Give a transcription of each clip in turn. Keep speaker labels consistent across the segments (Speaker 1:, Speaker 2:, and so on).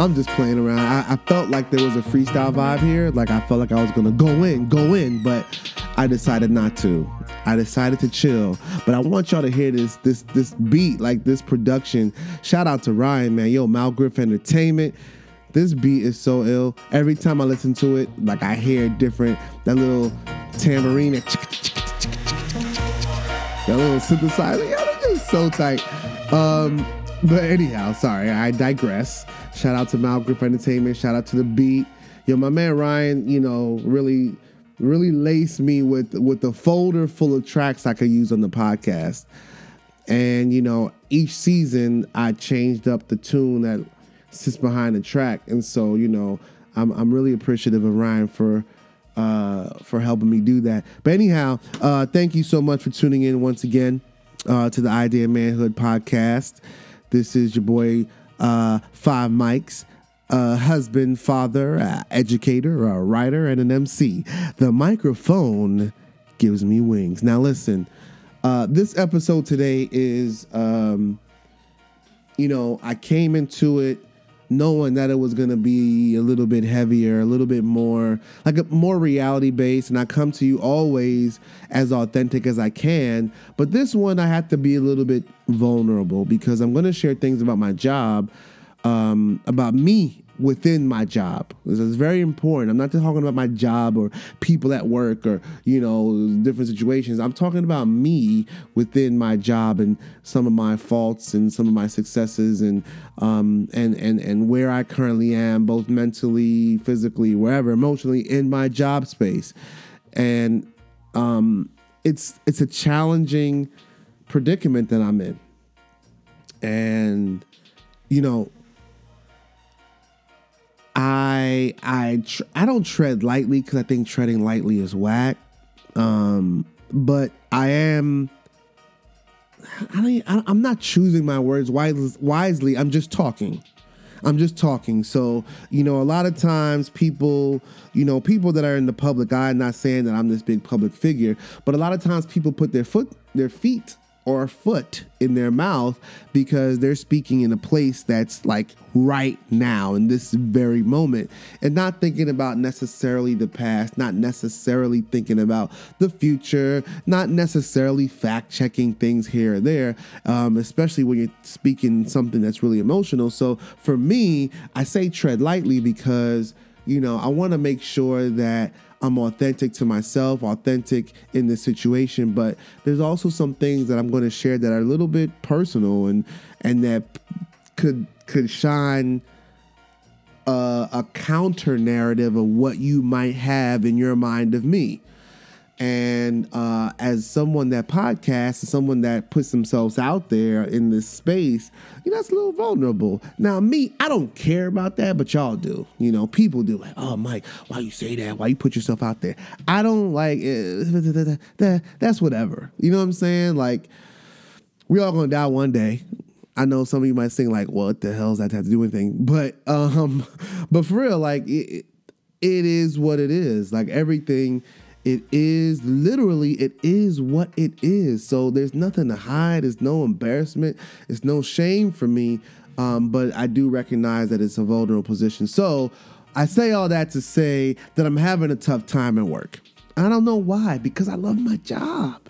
Speaker 1: I'm just playing around. I, I, felt like there was a freestyle vibe here. Like I felt like I was gonna go in, go in, but I decided not to. I decided to chill. But I want y'all to hear this this this beat, like this production. Shout out to Ryan, man. Yo, Mal Griff Entertainment. This beat is so ill. Every time I listen to it, like I hear different. That little tambourine, that, little synthesizer. Yo, that's just so tight. Um, but anyhow, sorry, I digress. Shout out to Mal Griff Entertainment. Shout out to the beat. Yo, my man Ryan, you know, really, really laced me with with a folder full of tracks I could use on the podcast. And you know, each season I changed up the tune that sits behind the track, and so you know, I'm I'm really appreciative of Ryan for uh, for helping me do that. But anyhow, uh, thank you so much for tuning in once again uh, to the Idea Manhood podcast. This is your boy uh, Five Mikes. A husband, father, uh, educator, a writer, and an MC. The microphone gives me wings. Now, listen, uh, this episode today is, um, you know, I came into it knowing that it was going to be a little bit heavier, a little bit more like a more reality based and I come to you always as authentic as I can, but this one I have to be a little bit vulnerable because I'm going to share things about my job um, about me within my job. This is very important. I'm not talking about my job or people at work or, you know, different situations. I'm talking about me within my job and some of my faults and some of my successes and um and and and where I currently am both mentally, physically, wherever, emotionally in my job space. And um it's it's a challenging predicament that I'm in. And you know, I I tr- I don't tread lightly because I think treading lightly is whack. Um, but I am. I don't, I'm not choosing my words wisely. I'm just talking. I'm just talking. So, you know, a lot of times people, you know, people that are in the public eye, not saying that I'm this big public figure, but a lot of times people put their foot, their feet or foot in their mouth because they're speaking in a place that's like right now in this very moment and not thinking about necessarily the past, not necessarily thinking about the future, not necessarily fact checking things here or there, um, especially when you're speaking something that's really emotional. So for me, I say tread lightly because, you know, I want to make sure that I'm authentic to myself, authentic in this situation. But there's also some things that I'm going to share that are a little bit personal and and that could could shine uh, a, a counter narrative of what you might have in your mind of me. And uh, as someone that podcasts, someone that puts themselves out there in this space, you know, it's a little vulnerable. Now, me, I don't care about that, but y'all do. You know, people do. Like, oh, Mike, why you say that? Why you put yourself out there? I don't like it. That's whatever. You know what I'm saying? Like, we all gonna die one day. I know some of you might think like, "What the hell does that have to do with anything?" But, um, but for real, like, it, it is what it is. Like everything it is literally, it is what it is. So there's nothing to hide. It's no embarrassment. It's no shame for me. Um, but I do recognize that it's a vulnerable position. So I say all that to say that I'm having a tough time at work. I don't know why, because I love my job.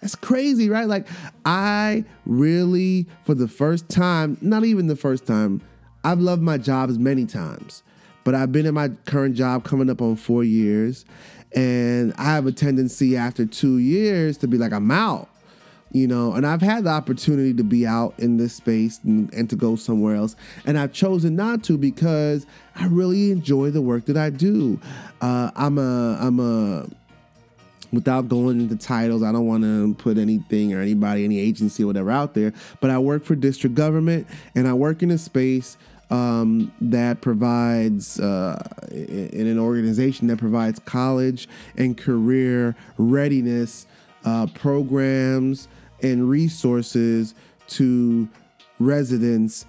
Speaker 1: That's crazy, right? Like, I really, for the first time, not even the first time, I've loved my job as many times, but I've been in my current job coming up on four years. And I have a tendency after two years to be like, I'm out, you know. And I've had the opportunity to be out in this space and, and to go somewhere else. And I've chosen not to because I really enjoy the work that I do. Uh, I'm a, I'm a, without going into titles, I don't want to put anything or anybody, any agency or whatever out there, but I work for district government and I work in a space um, that provides uh, in an organization that provides college and career readiness uh, programs and resources to residents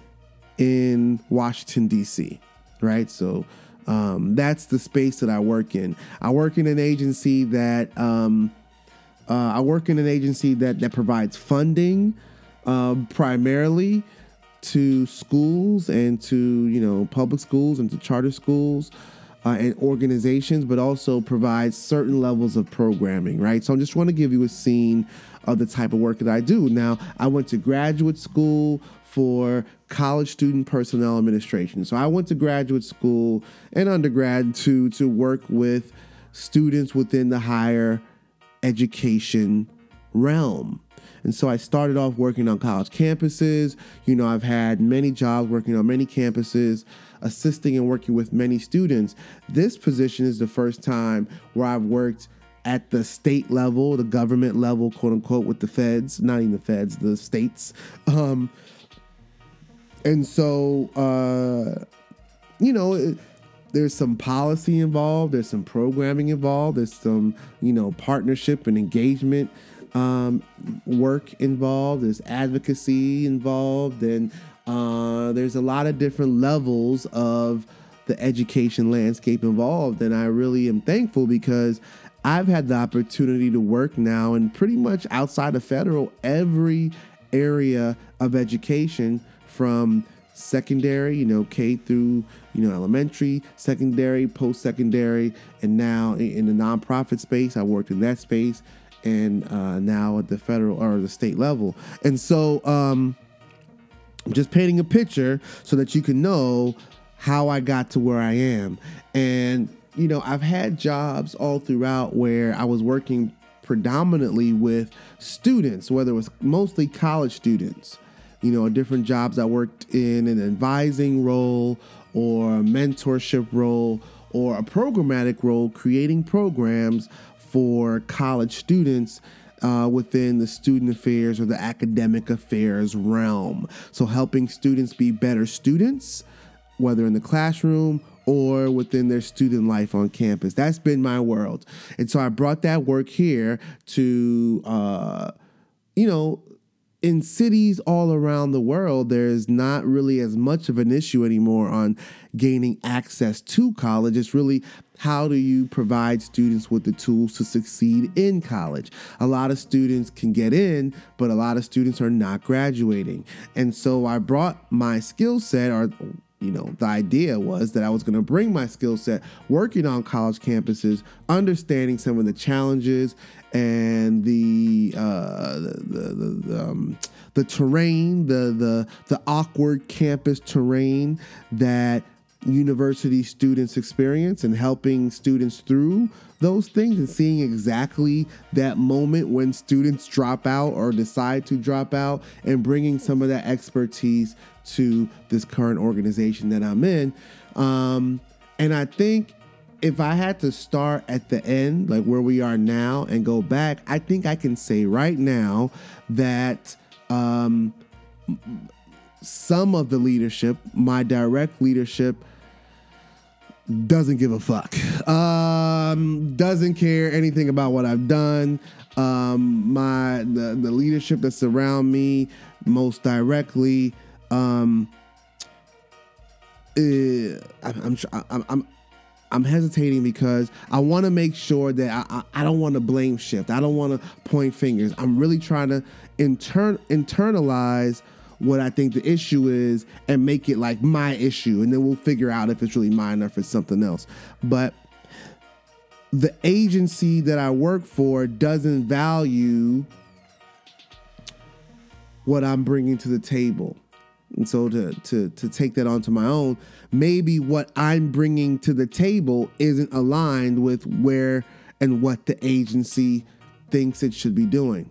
Speaker 1: in Washington D.C. Right, so. Um, that's the space that I work in. I work in an agency that um, uh, I work in an agency that that provides funding uh, primarily to schools and to you know public schools and to charter schools uh, and organizations, but also provides certain levels of programming, right? So I just want to give you a scene of the type of work that I do. Now, I went to graduate school for college student personnel administration. So I went to graduate school and undergrad to to work with students within the higher education realm. And so I started off working on college campuses. You know, I've had many jobs working on many campuses, assisting and working with many students. This position is the first time where I've worked at the state level, the government level, quote unquote, with the feds, not even the feds, the states. Um, and so, uh, you know, it, there's some policy involved, there's some programming involved, there's some, you know, partnership and engagement um, work involved, there's advocacy involved, and uh, there's a lot of different levels of the education landscape involved. And I really am thankful because I've had the opportunity to work now in pretty much outside of federal every area of education from secondary, you know, K through, you know, elementary, secondary, post secondary, and now in the nonprofit space, I worked in that space, and uh, now at the federal or the state level. And so, um, just painting a picture so that you can know how I got to where I am. And, you know, I've had jobs all throughout where I was working predominantly with students, whether it was mostly college students you know, different jobs. I worked in an advising role or mentorship role or a programmatic role, creating programs for college students uh, within the student affairs or the academic affairs realm. So, helping students be better students, whether in the classroom or within their student life on campus. That's been my world. And so, I brought that work here to, uh, you know, in cities all around the world, there's not really as much of an issue anymore on gaining access to college. It's really how do you provide students with the tools to succeed in college? A lot of students can get in, but a lot of students are not graduating. And so I brought my skill set, or you know, the idea was that I was going to bring my skill set working on college campuses, understanding some of the challenges and the uh, the the, the, um, the terrain, the the the awkward campus terrain that university students experience and helping students through those things and seeing exactly that moment when students drop out or decide to drop out and bringing some of that expertise to this current organization that I'm in. Um, and I think if I had to start at the end, like where we are now, and go back, I think I can say right now that um, some of the leadership, my direct leadership, doesn't give a fuck. Um, doesn't care anything about what I've done. Um, my the, the leadership that surround me most directly. Um, uh, I'm, I'm, I'm, I'm hesitating because I want to make sure that I, I, I don't want to blame shift. I don't want to point fingers. I'm really trying to intern internalize what I think the issue is and make it like my issue, and then we'll figure out if it's really mine or if it's something else. But the agency that I work for doesn't value what I'm bringing to the table. And so to to to take that onto my own, maybe what I'm bringing to the table isn't aligned with where and what the agency thinks it should be doing.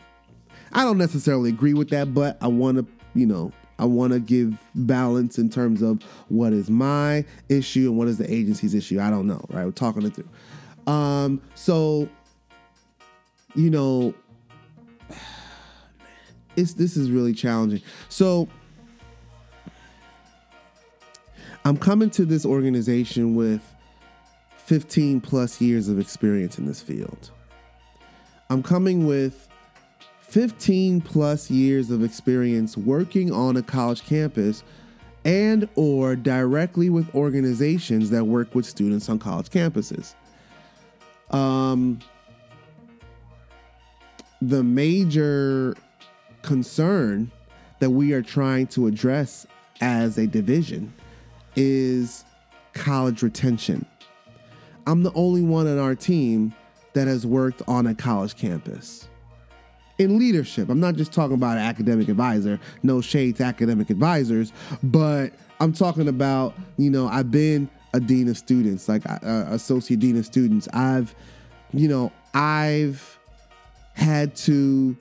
Speaker 1: I don't necessarily agree with that, but I want to, you know, I want to give balance in terms of what is my issue and what is the agency's issue. I don't know, right? We're talking it through. Um, so, you know, it's this is really challenging. So I'm coming to this organization with 15 plus years of experience in this field. I'm coming with 15 plus years of experience working on a college campus and or directly with organizations that work with students on college campuses. Um, the major concern that we are trying to address as a division is college retention. I'm the only one on our team that has worked on a college campus. In leadership, I'm not just talking about an academic advisor, no shade to academic advisors, but I'm talking about, you know, I've been a dean of students, like uh, associate dean of students. I've, you know, I've had to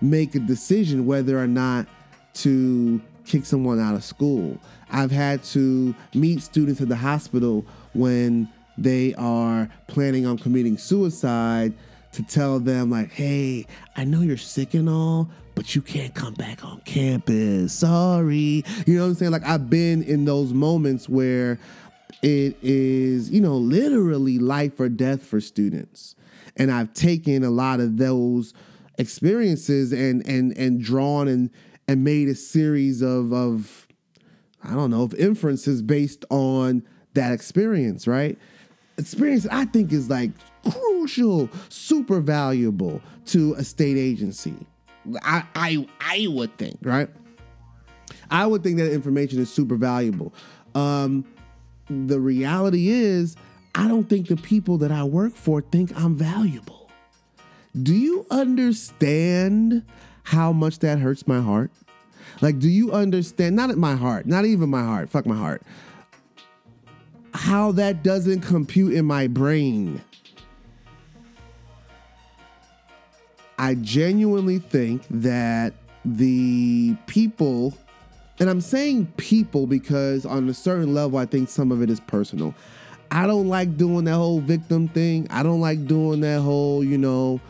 Speaker 1: make a decision whether or not to kick someone out of school. I've had to meet students at the hospital when they are planning on committing suicide to tell them like, "Hey, I know you're sick and all, but you can't come back on campus. Sorry." You know what I'm saying? Like I've been in those moments where it is, you know, literally life or death for students. And I've taken a lot of those experiences and and and drawn and and made a series of of I don't know, of inferences based on that experience, right? Experience I think is like crucial, super valuable to a state agency. I I I would think, right? I would think that information is super valuable. Um, the reality is, I don't think the people that I work for think I'm valuable. Do you understand how much that hurts my heart? Like, do you understand? Not at my heart, not even my heart, fuck my heart. How that doesn't compute in my brain. I genuinely think that the people, and I'm saying people because on a certain level, I think some of it is personal. I don't like doing that whole victim thing. I don't like doing that whole, you know,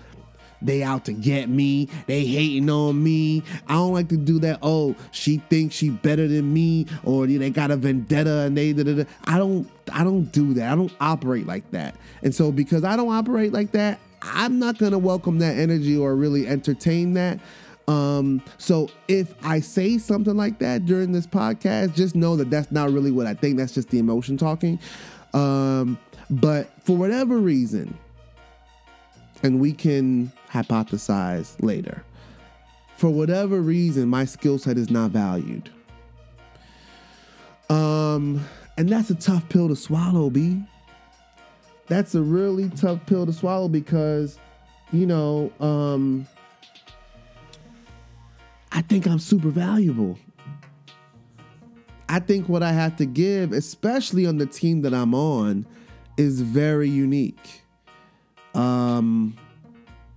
Speaker 1: they out to get me. They hating on me. I don't like to do that. Oh, she thinks she better than me, or they got a vendetta and they. Da, da, da. I don't. I don't do that. I don't operate like that. And so because I don't operate like that, I'm not to welcome that energy or really entertain that. Um, so if I say something like that during this podcast, just know that that's not really what I think. That's just the emotion talking. Um, but for whatever reason, and we can hypothesize later, for whatever reason, my skill set is not valued. Um, and that's a tough pill to swallow, B that's a really tough pill to swallow because, you know, um, I think I'm super valuable. I think what I have to give, especially on the team that I'm on, is very unique. Um,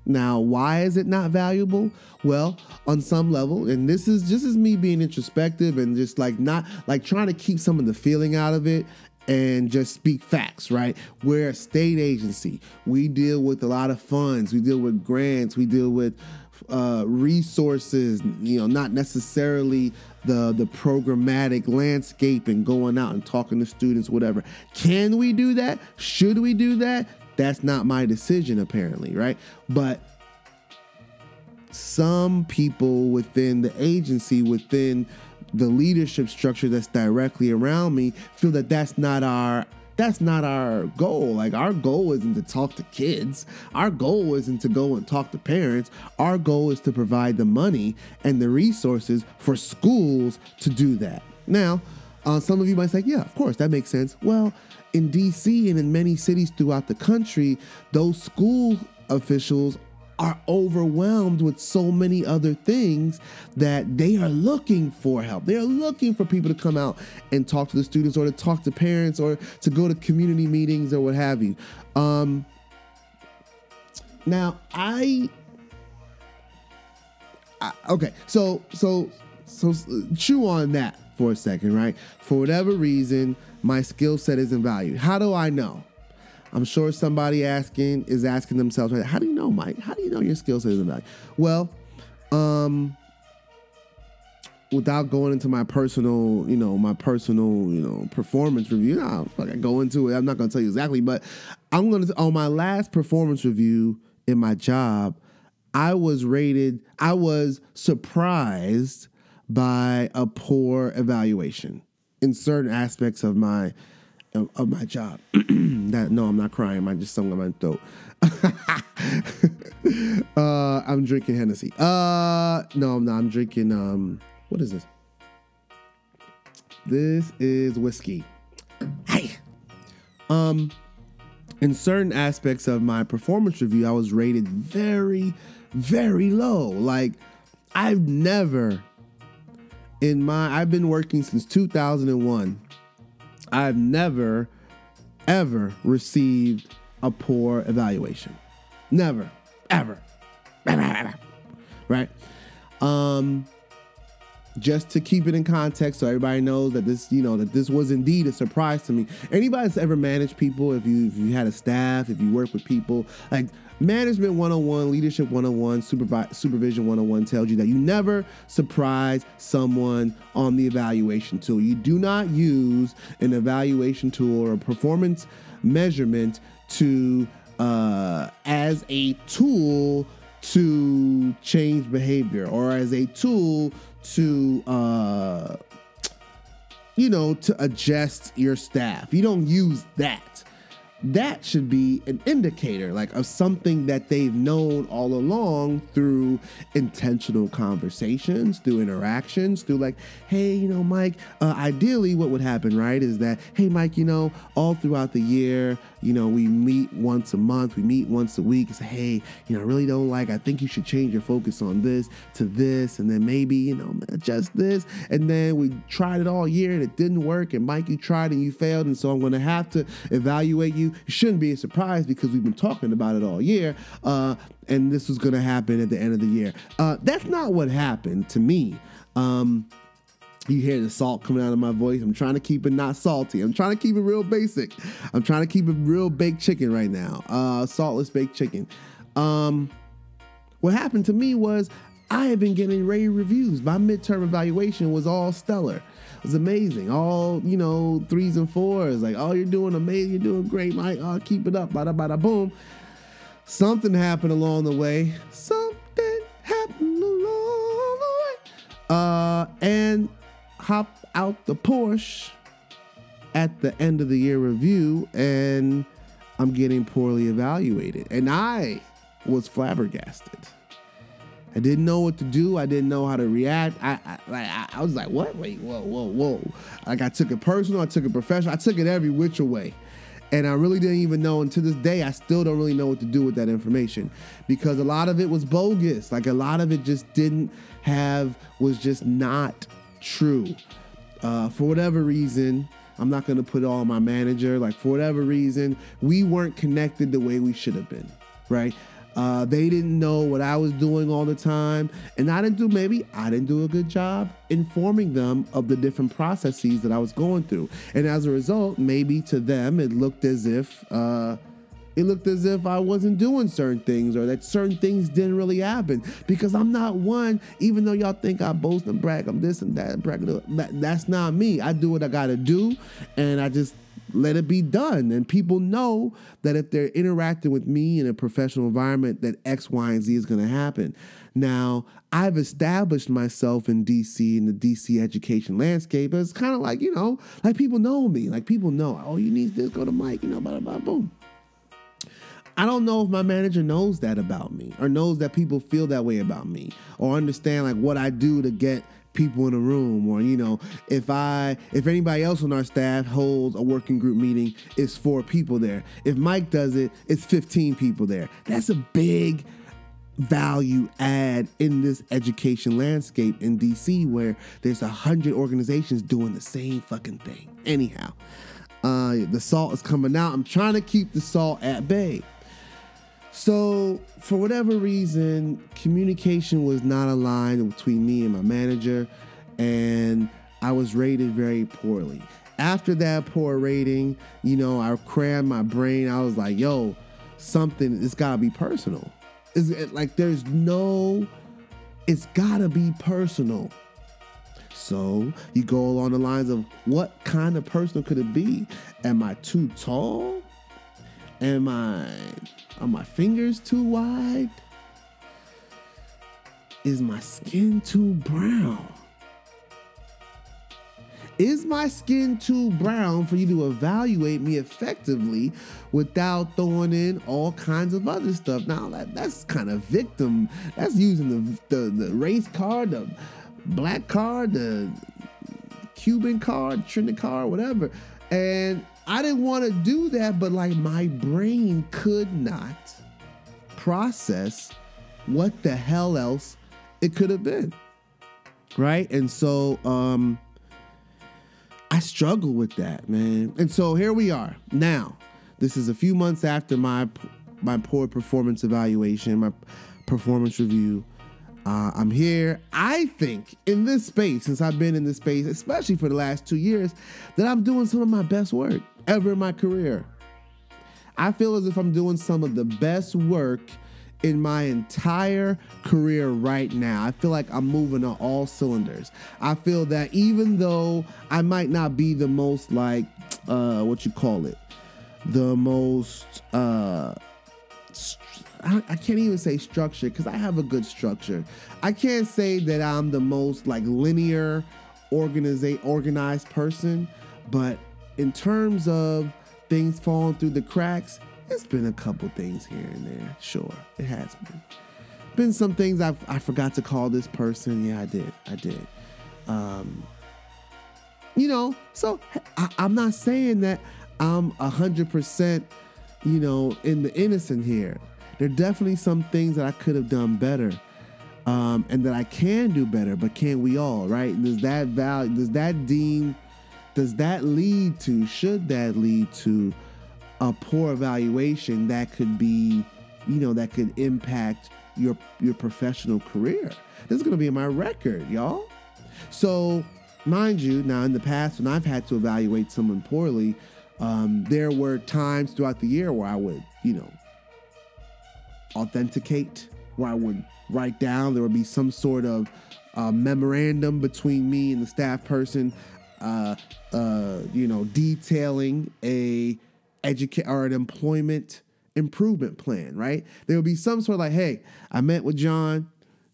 Speaker 1: now, why is it not valuable? Well, on some level, and this is just as me being introspective and just like not like trying to keep some of the feeling out of it and just speak facts, right? We're a state agency. We deal with a lot of funds. We deal with grants. We deal with uh, resources. You know, not necessarily the the programmatic landscape and going out and talking to students, whatever. Can we do that? Should we do that? That's not my decision, apparently, right? But some people within the agency, within the leadership structure that's directly around me feel that that's not our that's not our goal. Like our goal isn't to talk to kids. Our goal isn't to go and talk to parents. Our goal is to provide the money and the resources for schools to do that. Now, uh, some of you might say, yeah, of course, that makes sense. Well, in DC and in many cities throughout the country, those school officials are overwhelmed with so many other things that they are looking for help. They are looking for people to come out and talk to the students or to talk to parents or to go to community meetings or what have you. Um, now, I, I okay, so so so chew on that for a second, right? For whatever reason, my skill set isn't valued. How do I know? I'm sure somebody asking is asking themselves, right? how do you know, Mike? How do you know your skill set isn't valued? Well, um, without going into my personal, you know, my personal, you know, performance review. No, fuck, I go into it. I'm not gonna tell you exactly, but I'm gonna on my last performance review in my job, I was rated. I was surprised by a poor evaluation in certain aspects of my of, my job. that no, I'm not crying. I just sung on my throat. uh, I'm drinking Hennessy. Uh, no, I'm not. I'm drinking. Um, what is this? This is whiskey. Hey. Um, in certain aspects of my performance review, I was rated very, very low. Like, I've never in my I've been working since 2001. I've never ever received a poor evaluation. Never. Ever. Right? Um just to keep it in context so everybody knows that this, you know, that this was indeed a surprise to me. Anybody that's ever managed people, if you if you had a staff, if you work with people, like management 101, leadership 101, supervi- supervision 101 tells you that you never surprise someone on the evaluation tool. You do not use an evaluation tool or a performance measurement to uh, as a tool to change behavior or as a tool to uh, you know to adjust your staff. You don't use that that should be an indicator like of something that they've known all along through intentional conversations through interactions through like hey you know mike uh, ideally what would happen right is that hey mike you know all throughout the year you know we meet once a month we meet once a week and say hey you know i really don't like i think you should change your focus on this to this and then maybe you know adjust this. And then we tried it all year and it didn't work and mike you tried and you failed and so i'm going to have to evaluate you it shouldn't be a surprise because we've been talking about it all year. Uh, and this was going to happen at the end of the year. Uh, that's not what happened to me. Um, you hear the salt coming out of my voice. I'm trying to keep it not salty. I'm trying to keep it real basic. I'm trying to keep it real baked chicken right now. Uh, saltless baked chicken. Um, what happened to me was I had been getting rave reviews. My midterm evaluation was all stellar was amazing. All, you know, threes and fours. Like, oh, you're doing amazing. You're doing great, Mike. Oh, keep it up. Bada, bada, boom. Something happened along the way. Something happened along the way. Uh, and hop out the Porsche at the end of the year review, and I'm getting poorly evaluated. And I was flabbergasted. I didn't know what to do. I didn't know how to react. I, I like I, was like, what? Wait, whoa, whoa, whoa. Like I took it personal. I took it professional. I took it every which way. And I really didn't even know. And to this day, I still don't really know what to do with that information because a lot of it was bogus. Like a lot of it just didn't have, was just not true. Uh, for whatever reason, I'm not going to put all my manager. Like for whatever reason, we weren't connected the way we should have been, right? Uh, they didn't know what I was doing all the time. And I didn't do, maybe I didn't do a good job informing them of the different processes that I was going through. And as a result, maybe to them, it looked as if, uh, it looked as if I wasn't doing certain things or that certain things didn't really happen because I'm not one, even though y'all think I boast and brag, I'm this and that, brag, that that's not me. I do what I gotta do and I just let it be done. And people know that if they're interacting with me in a professional environment, that X, Y, and Z is going to happen. Now, I've established myself in DC in the DC education landscape. It's kind of like, you know, like people know me. Like people know, oh, you need this, go to Mike, you know, blah, blah, boom. I don't know if my manager knows that about me or knows that people feel that way about me or understand like what I do to get people in a room or you know if i if anybody else on our staff holds a working group meeting it's four people there. If mike does it it's 15 people there. That's a big value add in this education landscape in dc where there's a hundred organizations doing the same fucking thing. Anyhow uh, the salt is coming out. I'm trying to keep the salt at bay so, for whatever reason, communication was not aligned between me and my manager, and I was rated very poorly. After that poor rating, you know, I crammed my brain. I was like, yo, something, it's gotta be personal. Is it like there's no, it's gotta be personal. So you go along the lines of what kind of personal could it be? Am I too tall? Am I are my fingers too wide? Is my skin too brown? Is my skin too brown for you to evaluate me effectively without throwing in all kinds of other stuff? Now that, that's kind of victim. That's using the, the, the race card, the black card, the Cuban card, Trinidad card, whatever. And I didn't want to do that, but like my brain could not process what the hell else it could have been. Right? And so um I struggle with that, man. And so here we are. Now, this is a few months after my my poor performance evaluation, my performance review. Uh, I'm here. I think in this space, since I've been in this space, especially for the last two years, that I'm doing some of my best work ever in my career. I feel as if I'm doing some of the best work in my entire career right now. I feel like I'm moving on all cylinders. I feel that even though I might not be the most like uh what you call it, the most uh I, I can't even say structure because I have a good structure. I can't say that I'm the most like linear organize organized person, but in terms of things falling through the cracks, it's been a couple things here and there. Sure, it has been. Been some things I I forgot to call this person. Yeah, I did. I did. Um, you know, so I, I'm not saying that I'm a hundred percent, you know, in the innocent here. There are definitely some things that I could have done better. Um, and that I can do better, but can we all, right? Does that value does that deem does that lead to, should that lead to a poor evaluation that could be, you know, that could impact your your professional career? This is gonna be in my record, y'all. So, mind you, now in the past when I've had to evaluate someone poorly, um, there were times throughout the year where I would, you know, authenticate, where I would write down. There would be some sort of uh, memorandum between me and the staff person uh, uh, you know, detailing a educate or an employment improvement plan, right? There would be some sort of like, hey, I met with John.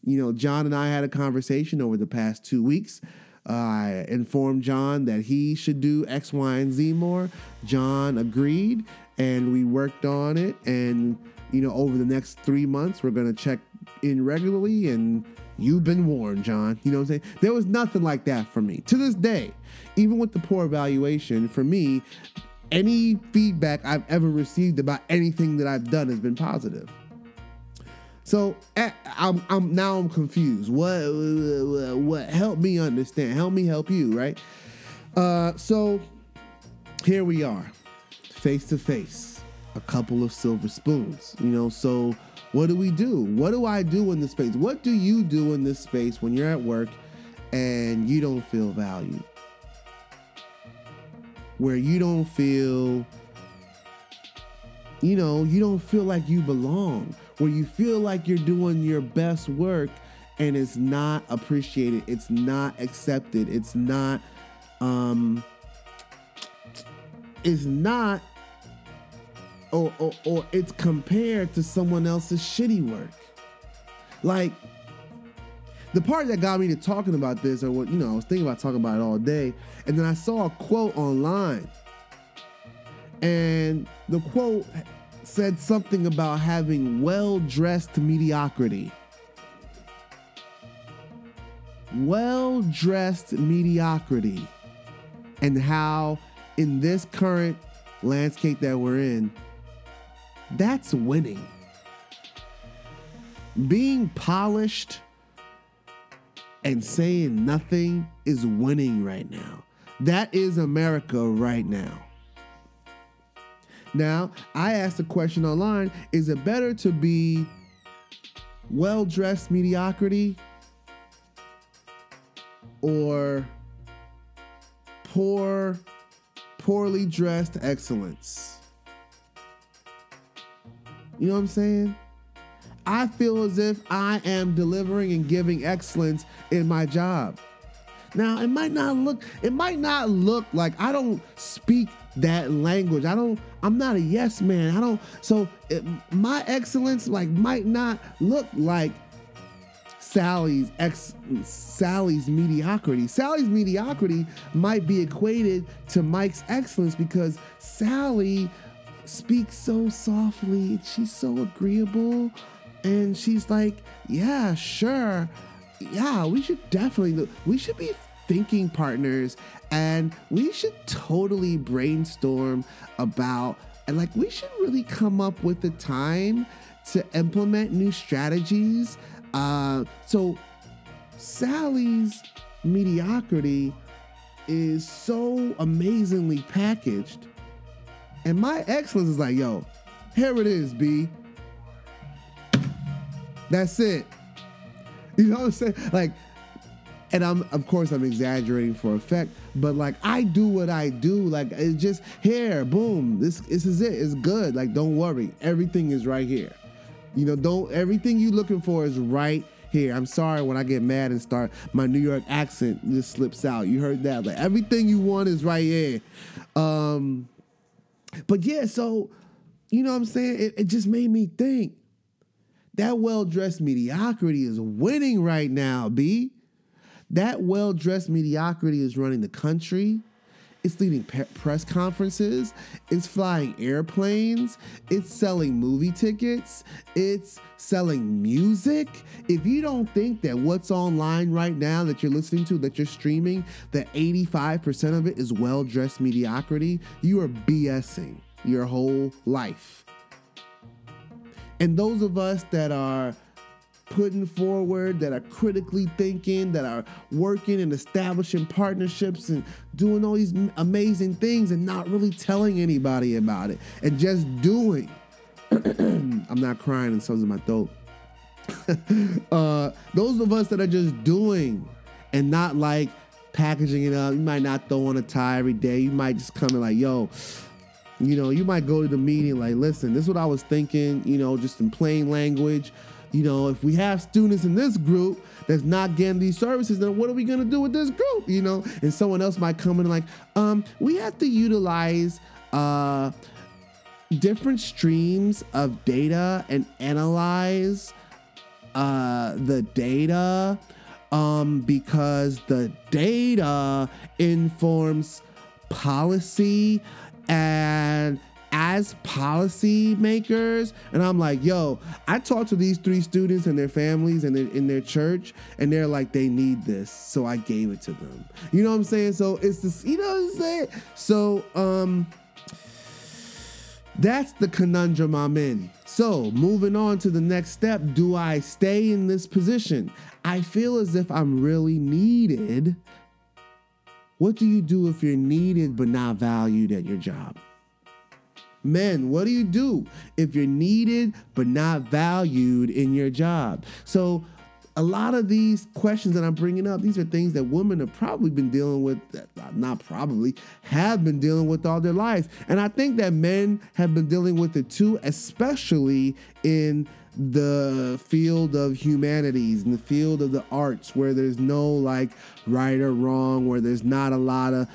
Speaker 1: You know, John and I had a conversation over the past two weeks. Uh, I informed John that he should do X, Y, and Z more. John agreed, and we worked on it. And you know, over the next three months, we're gonna check in regularly and You've been warned, John. You know what I'm saying? There was nothing like that for me. To this day, even with the poor evaluation, for me, any feedback I've ever received about anything that I've done has been positive. So eh, I'm, I'm now I'm confused. What what help me understand? Help me help you, right? Uh, so here we are, face to face, a couple of silver spoons. You know, so what do we do? What do I do in this space? What do you do in this space when you're at work and you don't feel valued? Where you don't feel, you know, you don't feel like you belong. Where you feel like you're doing your best work and it's not appreciated, it's not accepted, it's not, um, it's not or, or, or it's compared to someone else's shitty work. Like, the part that got me to talking about this, or what, you know, I was thinking about talking about it all day, and then I saw a quote online. And the quote said something about having well dressed mediocrity. Well dressed mediocrity. And how, in this current landscape that we're in, that's winning. Being polished and saying nothing is winning right now. That is America right now. Now, I asked a question online is it better to be well dressed mediocrity or poor, poorly dressed excellence? You know what I'm saying? I feel as if I am delivering and giving excellence in my job. Now, it might not look it might not look like I don't speak that language. I don't I'm not a yes man. I don't so it, my excellence like might not look like Sally's ex Sally's mediocrity. Sally's mediocrity might be equated to Mike's excellence because Sally speaks so softly. She's so agreeable. And she's like, yeah, sure. Yeah, we should definitely, we should be thinking partners, and we should totally brainstorm about and like we should really come up with the time to implement new strategies. Uh, so Sally's mediocrity is so amazingly packaged. And my excellence is like, yo, here it is, B. That's it. You know what I'm saying? Like, and I'm of course I'm exaggerating for effect, but like I do what I do. Like it's just here, boom. This this is it. It's good. Like don't worry, everything is right here. You know, don't everything you looking for is right here. I'm sorry when I get mad and start my New York accent just slips out. You heard that? Like everything you want is right here. Um, but yeah, so you know what I'm saying? It, it just made me think that well dressed mediocrity is winning right now, B. That well dressed mediocrity is running the country. It's leading pe- press conferences. It's flying airplanes. It's selling movie tickets. It's selling music. If you don't think that what's online right now that you're listening to, that you're streaming, that 85% of it is well dressed mediocrity, you are BSing your whole life. And those of us that are putting forward, that are critically thinking, that are working and establishing partnerships and doing all these amazing things and not really telling anybody about it and just doing. I'm not crying and so's in my throat. uh, those of us that are just doing and not like packaging it up. You might not throw on a tie every day. You might just come in like, yo, you know, you might go to the meeting like, listen, this is what I was thinking, you know, just in plain language you know, if we have students in this group that's not getting these services, then what are we gonna do with this group? You know, and someone else might come in like, um, we have to utilize uh different streams of data and analyze uh the data um because the data informs policy and as policy makers and i'm like yo i talked to these three students and their families and in their church and they're like they need this. So i gave it to them. You know what i'm saying? So it's this you know what i'm saying? So um that's the conundrum i'm in. So moving on to the next step do i stay in this position? I feel as if i'm really needed. What do you do if you're needed but not valued at your job Men, what do you do if you're needed but not valued in your job? So, a lot of these questions that I'm bringing up, these are things that women have probably been dealing with, uh, not probably, have been dealing with all their lives. And I think that men have been dealing with it too, especially in the field of humanities, in the field of the arts, where there's no like right or wrong, where there's not a lot of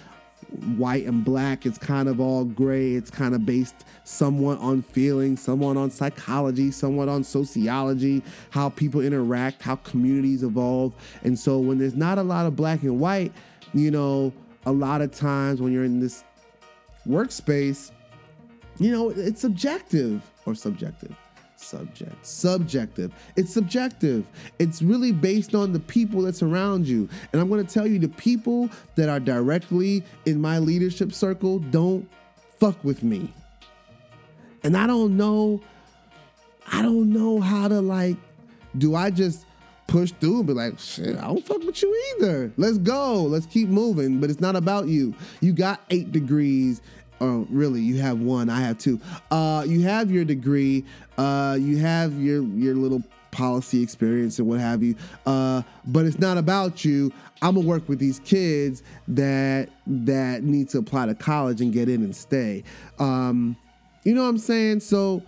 Speaker 1: white and black. It's kind of all gray. It's kind of based somewhat on feeling, somewhat on psychology, somewhat on sociology, how people interact, how communities evolve. And so when there's not a lot of black and white, you know, a lot of times when you're in this workspace, you know, it's subjective or subjective subject subjective it's subjective it's really based on the people that's around you and i'm going to tell you the people that are directly in my leadership circle don't fuck with me and i don't know i don't know how to like do i just push through and be like, shit, I don't fuck with you either. Let's go. Let's keep moving. But it's not about you. You got eight degrees oh really? You have one. I have two. Uh, you have your degree. Uh, you have your your little policy experience and what have you. Uh, but it's not about you. I'm gonna work with these kids that that need to apply to college and get in and stay. Um, you know what i'm saying? So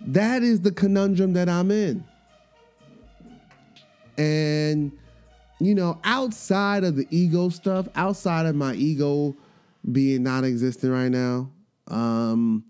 Speaker 1: that is the conundrum that i'm in. And you know outside of the ego stuff outside of my ego being non-existent right now. Um,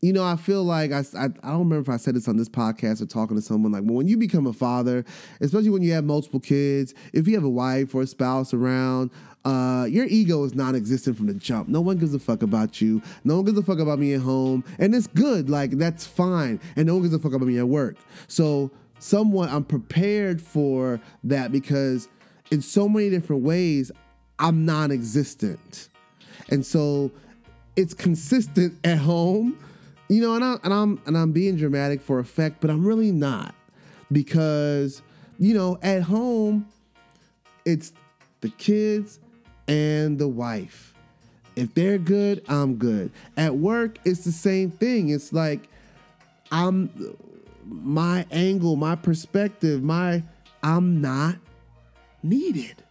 Speaker 1: you know, I feel like I, I, I don't remember if I said this on this podcast or talking to someone like, when you become a father, especially when you have multiple kids, if you have a wife or a spouse around, uh, your ego is non-existent from the jump. No one gives a fuck about you. No one gives a fuck about me at home, and it's good. Like that's fine. And no one gives a fuck about me at work. So, somewhat, I'm prepared for that because in so many different ways, I'm non existent. And so it's consistent at home, you know, and, I, and I'm and I'm being dramatic for effect, but I'm really not because you know at home it's the kids and the wife. If they're good, I'm good. At work, it's the same thing. It's like I'm my angle, my perspective, my I'm not needed.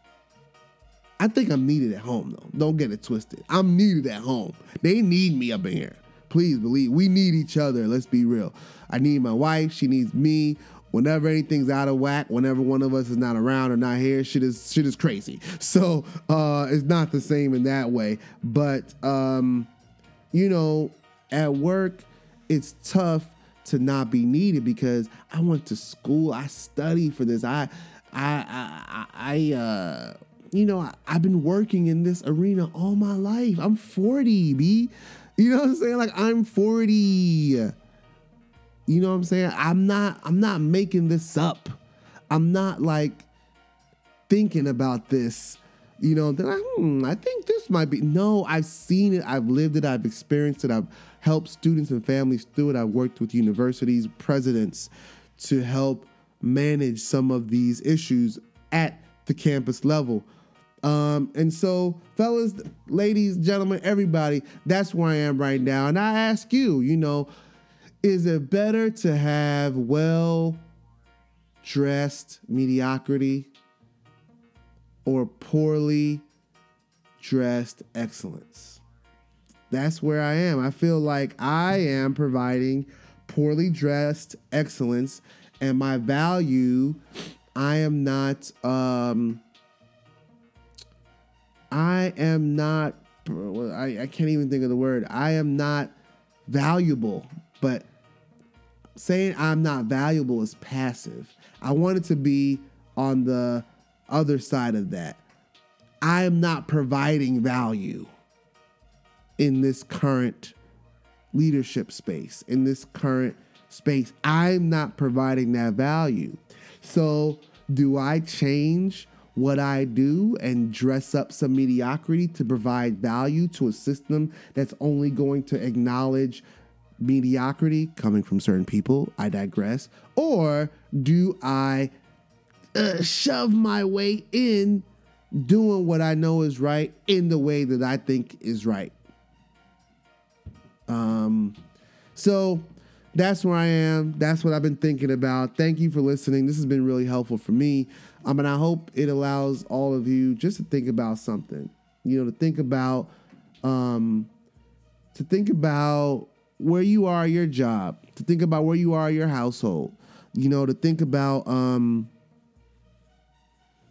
Speaker 1: I think I'm needed at home though. Don't get it twisted. I'm needed at home. They need me up in here. Please believe we need each other. Let's be real. I need my wife. She needs me. Whenever anything's out of whack, whenever one of us is not around or not here, shit is shit is crazy. So uh, it's not the same in that way. But um, you know, at work, it's tough to not be needed because I went to school. I studied for this. I I I, I uh you know, I, have been working in this arena all my life. I'm 40, B. You know what I'm saying? Like I'm 40. You know what I'm saying? I'm not I'm not making this up. I'm not like thinking about this. You know, then I, hmm, I think this might be. No, I've seen it. I've lived it. I've experienced it. I've helped students and families through it. I've worked with universities, presidents to help manage some of these issues at the campus level. Um, and so, fellas, ladies, gentlemen, everybody, that's where I am right now. And I ask you, you know, is it better to have well dressed mediocrity or poorly dressed excellence? That's where I am. I feel like I am providing poorly dressed excellence, and my value, I am not. Um, I am not, I, I can't even think of the word. I am not valuable, but saying I'm not valuable is passive. I wanted to be on the other side of that. I am not providing value in this current leadership space, in this current space. I'm not providing that value. So, do I change what I do and dress up some mediocrity to provide value to a system that's only going to acknowledge mediocrity coming from certain people. I digress. Or do I uh, shove my way in doing what I know is right in the way that I think is right? Um, so that's where I am. That's what I've been thinking about. Thank you for listening. This has been really helpful for me. Um, mean, I hope it allows all of you just to think about something. You know, to think about, um, to think about where you are, your job. To think about where you are, your household. You know, to think about, um,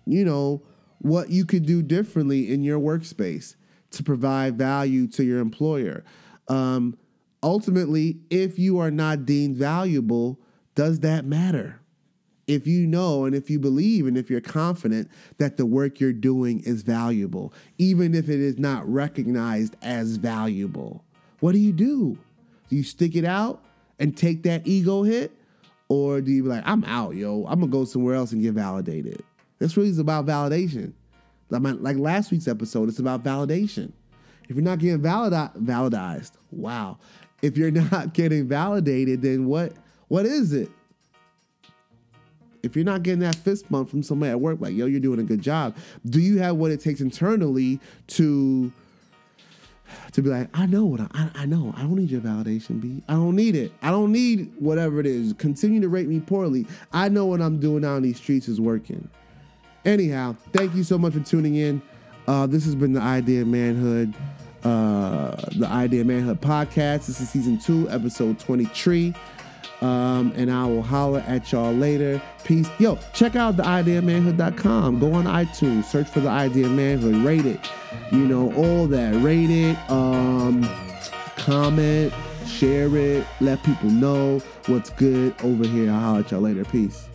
Speaker 1: you know, what you could do differently in your workspace to provide value to your employer. Um, ultimately, if you are not deemed valuable, does that matter? If you know and if you believe and if you're confident that the work you're doing is valuable, even if it is not recognized as valuable, what do you do? Do you stick it out and take that ego hit? Or do you be like, I'm out, yo, I'm gonna go somewhere else and get validated? This really is about validation. Like last week's episode, it's about validation. If you're not getting validi- validized, wow. If you're not getting validated, then what what is it? If you're not getting that fist bump from somebody at work, like, yo, you're doing a good job, do you have what it takes internally to to be like, I know what I, I, I know. I don't need your validation, B. I don't need it. I don't need whatever it is. Continue to rate me poorly. I know what I'm doing out in these streets is working. Anyhow, thank you so much for tuning in. Uh, this has been the Idea of Manhood, uh, the Idea of Manhood podcast. This is season two, episode 23. Um, and I will holler at y'all later. Peace. Yo, check out the ideamanhood.com. Go on iTunes, search for the idea of manhood, rate it. You know, all that. Rate it, um, comment, share it, let people know what's good over here. I'll holler at y'all later. Peace.